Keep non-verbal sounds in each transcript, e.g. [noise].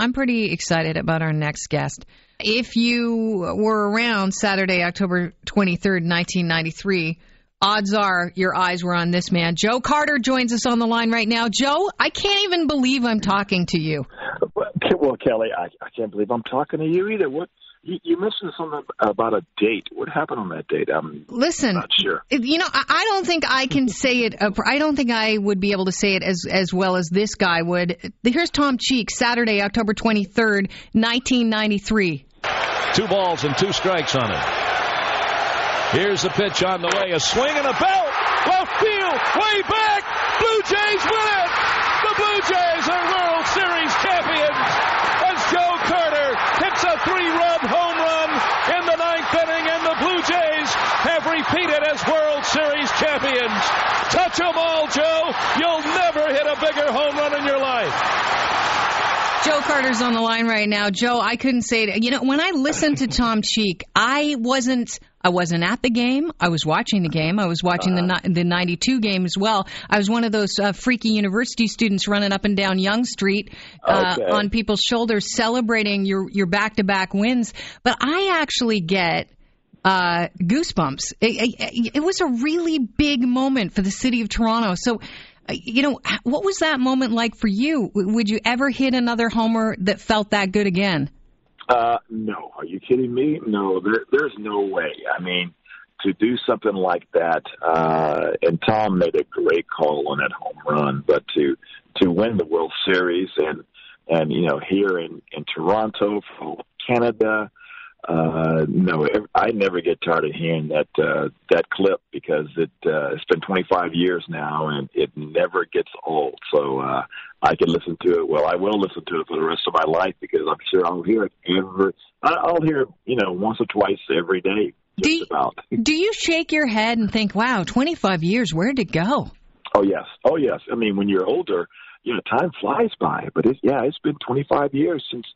I'm pretty excited about our next guest. If you were around Saturday, October 23rd, 1993, odds are your eyes were on this man. Joe Carter joins us on the line right now. Joe, I can't even believe I'm talking to you. Well, Kelly, I, I can't believe I'm talking to you either. What you, you mentioned something about a date. What happened on that date? I'm Listen, not sure. You know, I I don't think I can say it. uh, I don't think I would be able to say it as as well as this guy would. Here's Tom Cheek, Saturday, October 23rd, 1993. Two balls and two strikes on it. Here's the pitch on the way. A swing and a belt. Left field. Way back. Blue Jays win it. The Blue Jays are World Series champions as Joe Carter hits a three-run home run in the ninth inning, and the Blue Jays have repeated as World Series champions. Touch 'em all, Joe. You'll never hit a bigger home run in your life. Joe Carter's on the line right now. Joe, I couldn't say it. You know, when I listened to Tom [laughs] Cheek, I wasn't. I wasn't at the game. I was watching the game. I was watching the the '92 game as well. I was one of those uh, freaky university students running up and down Yonge Street uh, Okay. on people's shoulders, celebrating your your back to back wins. But I actually get uh, goosebumps. It, it, it was a really big moment for the city of Toronto. So, uh, you know, what was that moment like for you? Would you ever hit another homer that felt that good again? Uh, no, are you kidding me? No, there, there's no way. I mean, to do something like that, uh, and Tom made a great call on that home run, but to to win the World Series and and you know here in in Toronto, for Canada, uh, no, I never get tired of hearing that uh, that clip because it uh, it's been 25 years now and it never gets old. So uh, I can listen to it. Well, I will listen to it for the rest of my life because I'm sure I'll hear it every. I'll hear it, you know, once or twice every day, Do you- about. Do you shake your head and think, wow, 25 years, where'd it go? Oh yes, oh yes. I mean, when you're older, you know, time flies by. But it's yeah, it's been 25 years since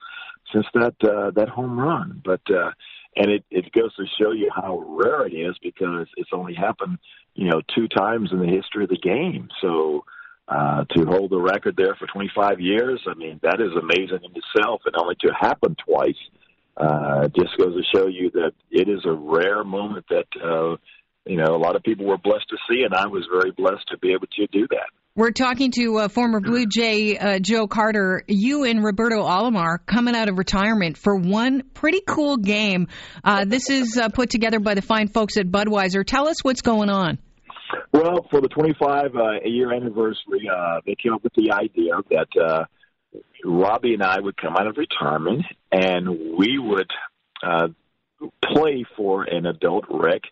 since that uh, that home run. But uh, and it it goes to show you how rare it is because it's only happened, you know, two times in the history of the game. So uh, to hold the record there for 25 years, I mean, that is amazing in itself, and only to happen twice. Uh, just goes to show you that it is a rare moment that uh, you know a lot of people were blessed to see, and I was very blessed to be able to do that. We're talking to uh, former Blue Jay uh, Joe Carter. You and Roberto Alomar coming out of retirement for one pretty cool game. Uh, this is uh, put together by the fine folks at Budweiser. Tell us what's going on. Well, for the 25 uh, year anniversary, uh, they came up with the idea that Robbie and I would come out of retirement and we would play for an adult rec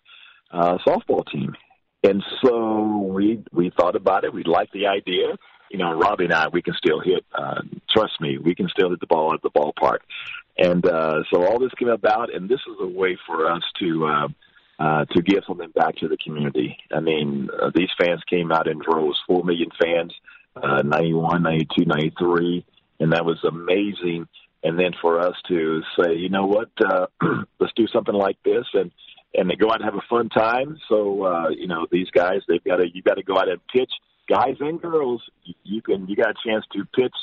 softball team. And so we we thought about it. We liked the idea. You know, Robbie and I, we can still hit. Uh, trust me, we can still hit the ball at the ballpark. And uh, so all this came about, and this is a way for us to uh, uh, to give something back to the community. I mean, uh, these fans came out in droves, four million fans, uh, 91, 92, 93, and that was amazing. And then for us to say, you know what, uh, [clears throat] let's do something like this, and and they go out and have a fun time. So uh, you know, these guys, they've got to you got to go out and pitch, guys and girls. You, you can you got a chance to pitch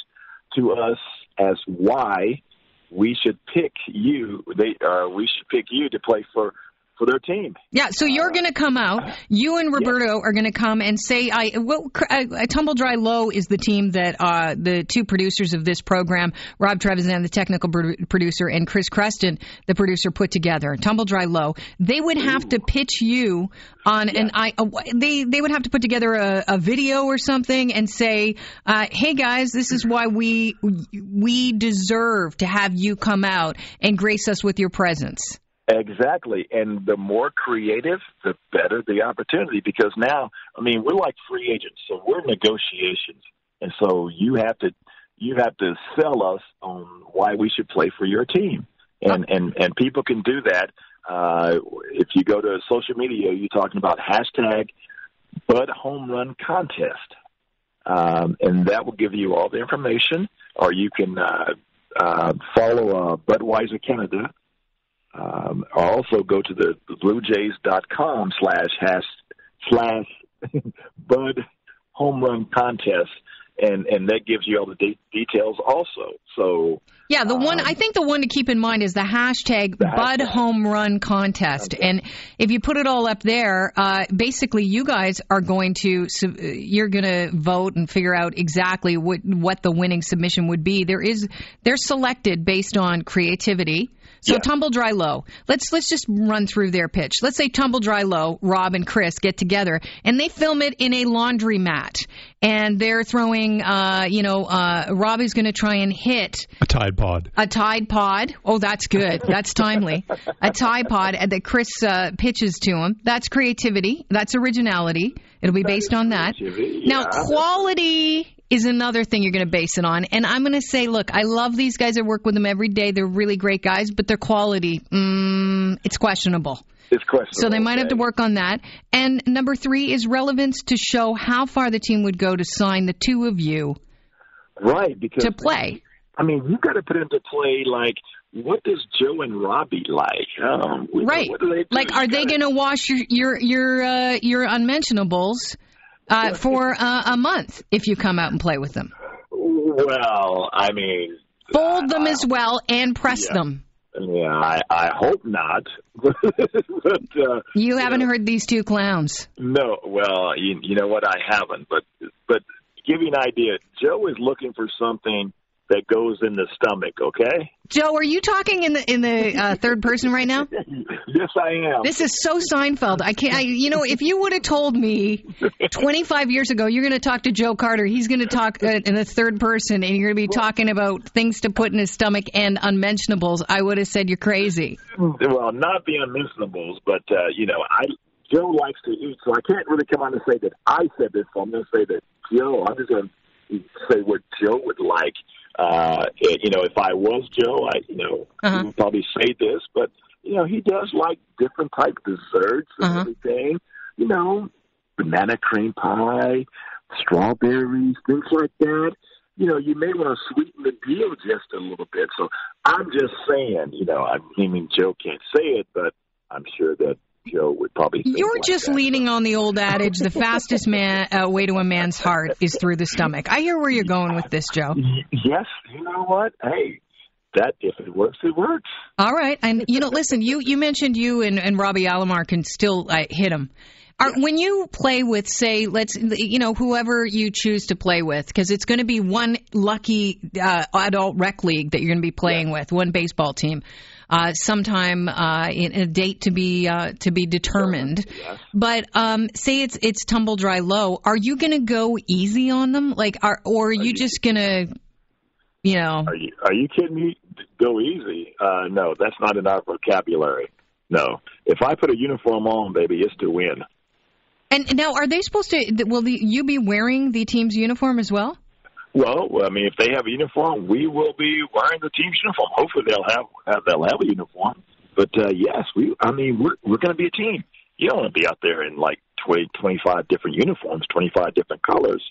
to us as why we should pick you. They uh, we should pick you to play for for their team. Yeah, so you're going to come out. You and Roberto are going to come and say, "I what, uh, Tumble Dry Low is the team that uh, the two producers of this program, Rob Trevisan, the technical producer, and Chris Creston, the producer, put together. Tumble Dry Low. They would have to pitch you on an I. Uh, they they would have to put together a, a video or something and say, uh, "Hey guys, this is why we we deserve to have you come out and grace us with your presence." Exactly. And the more creative, the better the opportunity because now, I mean, we're like free agents, so we're negotiations. And so you have to you have to sell us on why we should play for your team. And and and people can do that uh if you go to social media, you're talking about hashtag Bud Home Run Contest. Um, and that will give you all the information, or you can uh, uh, follow uh, Budweiser Canada um, also go to the, the bluejays.com slash hash slash [laughs] bud home run contest and and that gives you all the de- details also so Yeah, the one I think the one to keep in mind is the hashtag The Bud hashtag. Home Run Contest, Okay. and if you put it all up there, uh, basically you guys are going to you're going to vote and figure out exactly what what the winning submission would be. There is they're selected based on creativity. So Yeah. tumble dry low. Let's let's just run through their pitch. Let's say tumble dry low. Rob and Chris get together and they film it in a laundry mat, and they're throwing. Uh, you know, uh, Rob is going to try and hit A Tide Pod. a Tide Pod. Oh, that's good. That's timely. A Tide Pod that Chris uh, pitches to him. That's creativity. That's originality. It'll be based on that. Now, yeah. quality is another thing you're going to base it on. And I'm going to say, look, I love these guys. I work with them every day. They're really great guys, but their quality, mm, it's questionable. It's questionable. So they might have to work on that. And number three is relevance to show how far the team would go to sign the two of you right because to play. I mean, you've got to put into play like what does Joe and Robbie like? Um, know, Right. what do they do? Like, are they going to wash your your your uh, your unmentionables uh, for uh, a month if you come out and play with them? Well, I mean, Fold them as well and press Yeah. them. Yeah, I, I hope not. [laughs] but uh, You haven't know, heard these two clowns. No, well, you, you know what? I haven't. But but to give you an idea, Joe is looking for something that goes in the stomach. Okay. Joe, are you talking in the in the uh, third person right now? [laughs] yes, I am. This is so Seinfeld. I can't. I, you know, if you would have told me 25 years ago you're going to talk to Joe Carter, he's going to talk uh, in the third person, and you're going to be talking about things to put in his stomach and unmentionables, I would have said you're crazy. well, not the unmentionables, but uh, you know, I Joe likes to eat, so I can't really come on and say that I said this. So I'm going to say that Joe. I'm just going to say what Joe would like. Uh, you know, if I was Joe, I you know Uh-huh. would probably say this, but you know, he does like different type desserts and Uh-huh. everything. You know, banana cream pie, strawberries, things like that. You know, you may want to sweeten the deal just a little bit. So I'm just saying, you know, I mean, Joe can't say it, but I'm sure that Joe would probably. You're like just that. leaning on the old adage: the fastest man uh, way to a man's heart is through the stomach. I hear where you're going with this, Joe. Yes, you know what? Hey, that if it works, it works. All right, and you know, listen, you you mentioned you and, and Robbie Alomar can still uh, hit him. Are, when you play with, say, let's you know whoever you choose to play with, because it's going to be one lucky uh, adult rec league that you're going to be playing with, one baseball team, uh, sometime uh, in a date to be uh, to be determined. Yes. But um, say it's it's tumble dry low. Are you going to go easy on them, like, are or are you you- just going to, you know? Are you are you kidding me? Go easy. Uh, no, that's not in our vocabulary. No, if I put a uniform on, baby, it's to win. And now, are they supposed to? Will the, you be wearing the team's uniform as well? Well, I mean, if they have a uniform, we will be wearing the team's uniform. Hopefully, they'll have, have they'll have a uniform. But uh, yes, we. I mean, we're we're going to be a team. You don't want to be out there in like twenty twenty five different uniforms, twenty five different colors.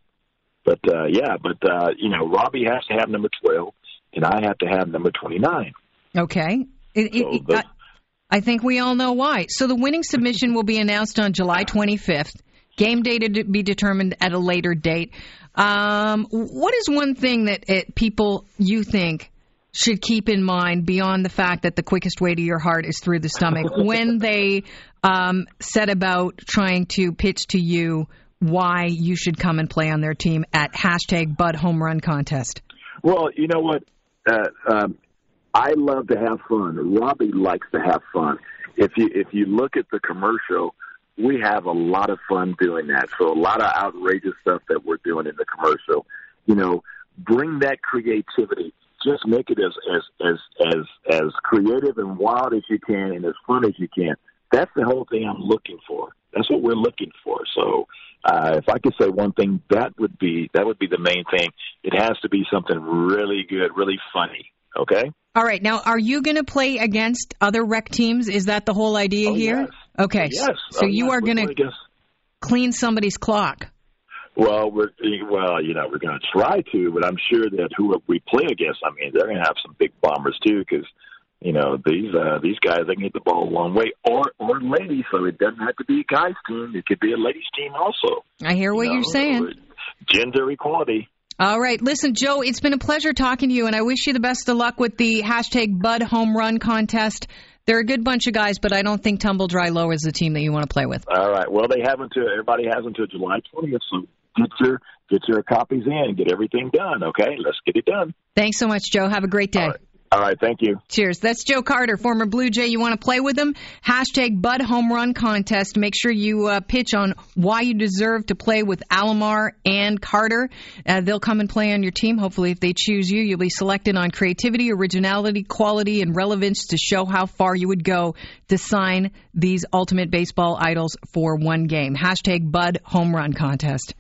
But uh, yeah, but uh, you know, Robbie has to have number twelve, and I have to have number twenty nine. Okay. It, So it- the- I, I think we all know why. So the winning submission will be announced on July 25th. Game day to be determined at a later date. Um, what is one thing that it, people you think should keep in mind beyond the fact that the quickest way to your heart is through the stomach [laughs] when they um, set about trying to pitch to you why you should come and play on their team at hashtag Bud Home Run Contest? Well, you know what? Uh, um, I love to have fun. Robbie likes to have fun. If you if you look at the commercial, we have a lot of fun doing that. So a lot of outrageous stuff that we're doing in the commercial. You know, bring that creativity. Just make it as as as as as creative and wild as you can and as fun as you can. That's the whole thing I'm looking for. That's what we're looking for. So, uh, if I could say one thing, that would be that would be the main thing. It has to be something really good, really funny. Okay. All right. Now, are you going to play against other rec teams? Is that the whole idea Oh, here? yes. Okay. Yes. So Oh, you are going to clean somebody's clock. Well, we're well, you know, we're going to try to, but I'm sure that who we play against, I mean, they're going to have some big bombers too, because you know these uh, these guys they can hit the ball a long way, or or ladies, so it doesn't have to be a guys team; it could be a ladies team also. I hear what you you're know, saying. Gender equality. All right. Listen, Joe, it's been a pleasure talking to you, and I wish you the best of luck with the hashtag Bud Home Run contest. They're a good bunch of guys, but I don't think Tumble Dry Low is the team that you want to play with. All right. Well, they have until everybody has until July 20th, so get your get your copies in, get everything done. Okay, let's get it done. Thanks so much, Joe. Have a great day. All right, thank you. Cheers. That's Joe Carter, former Blue Jay. You want to play with him? Hashtag Bud Home Run Contest. Make sure you uh, pitch on why you deserve to play with Alomar and Carter. Uh, they'll come and play on your team. Hopefully, if they choose you, you'll be selected on creativity, originality, quality, and relevance to show how far you would go to sign these ultimate baseball idols for one game. Hashtag Bud Home Run Contest.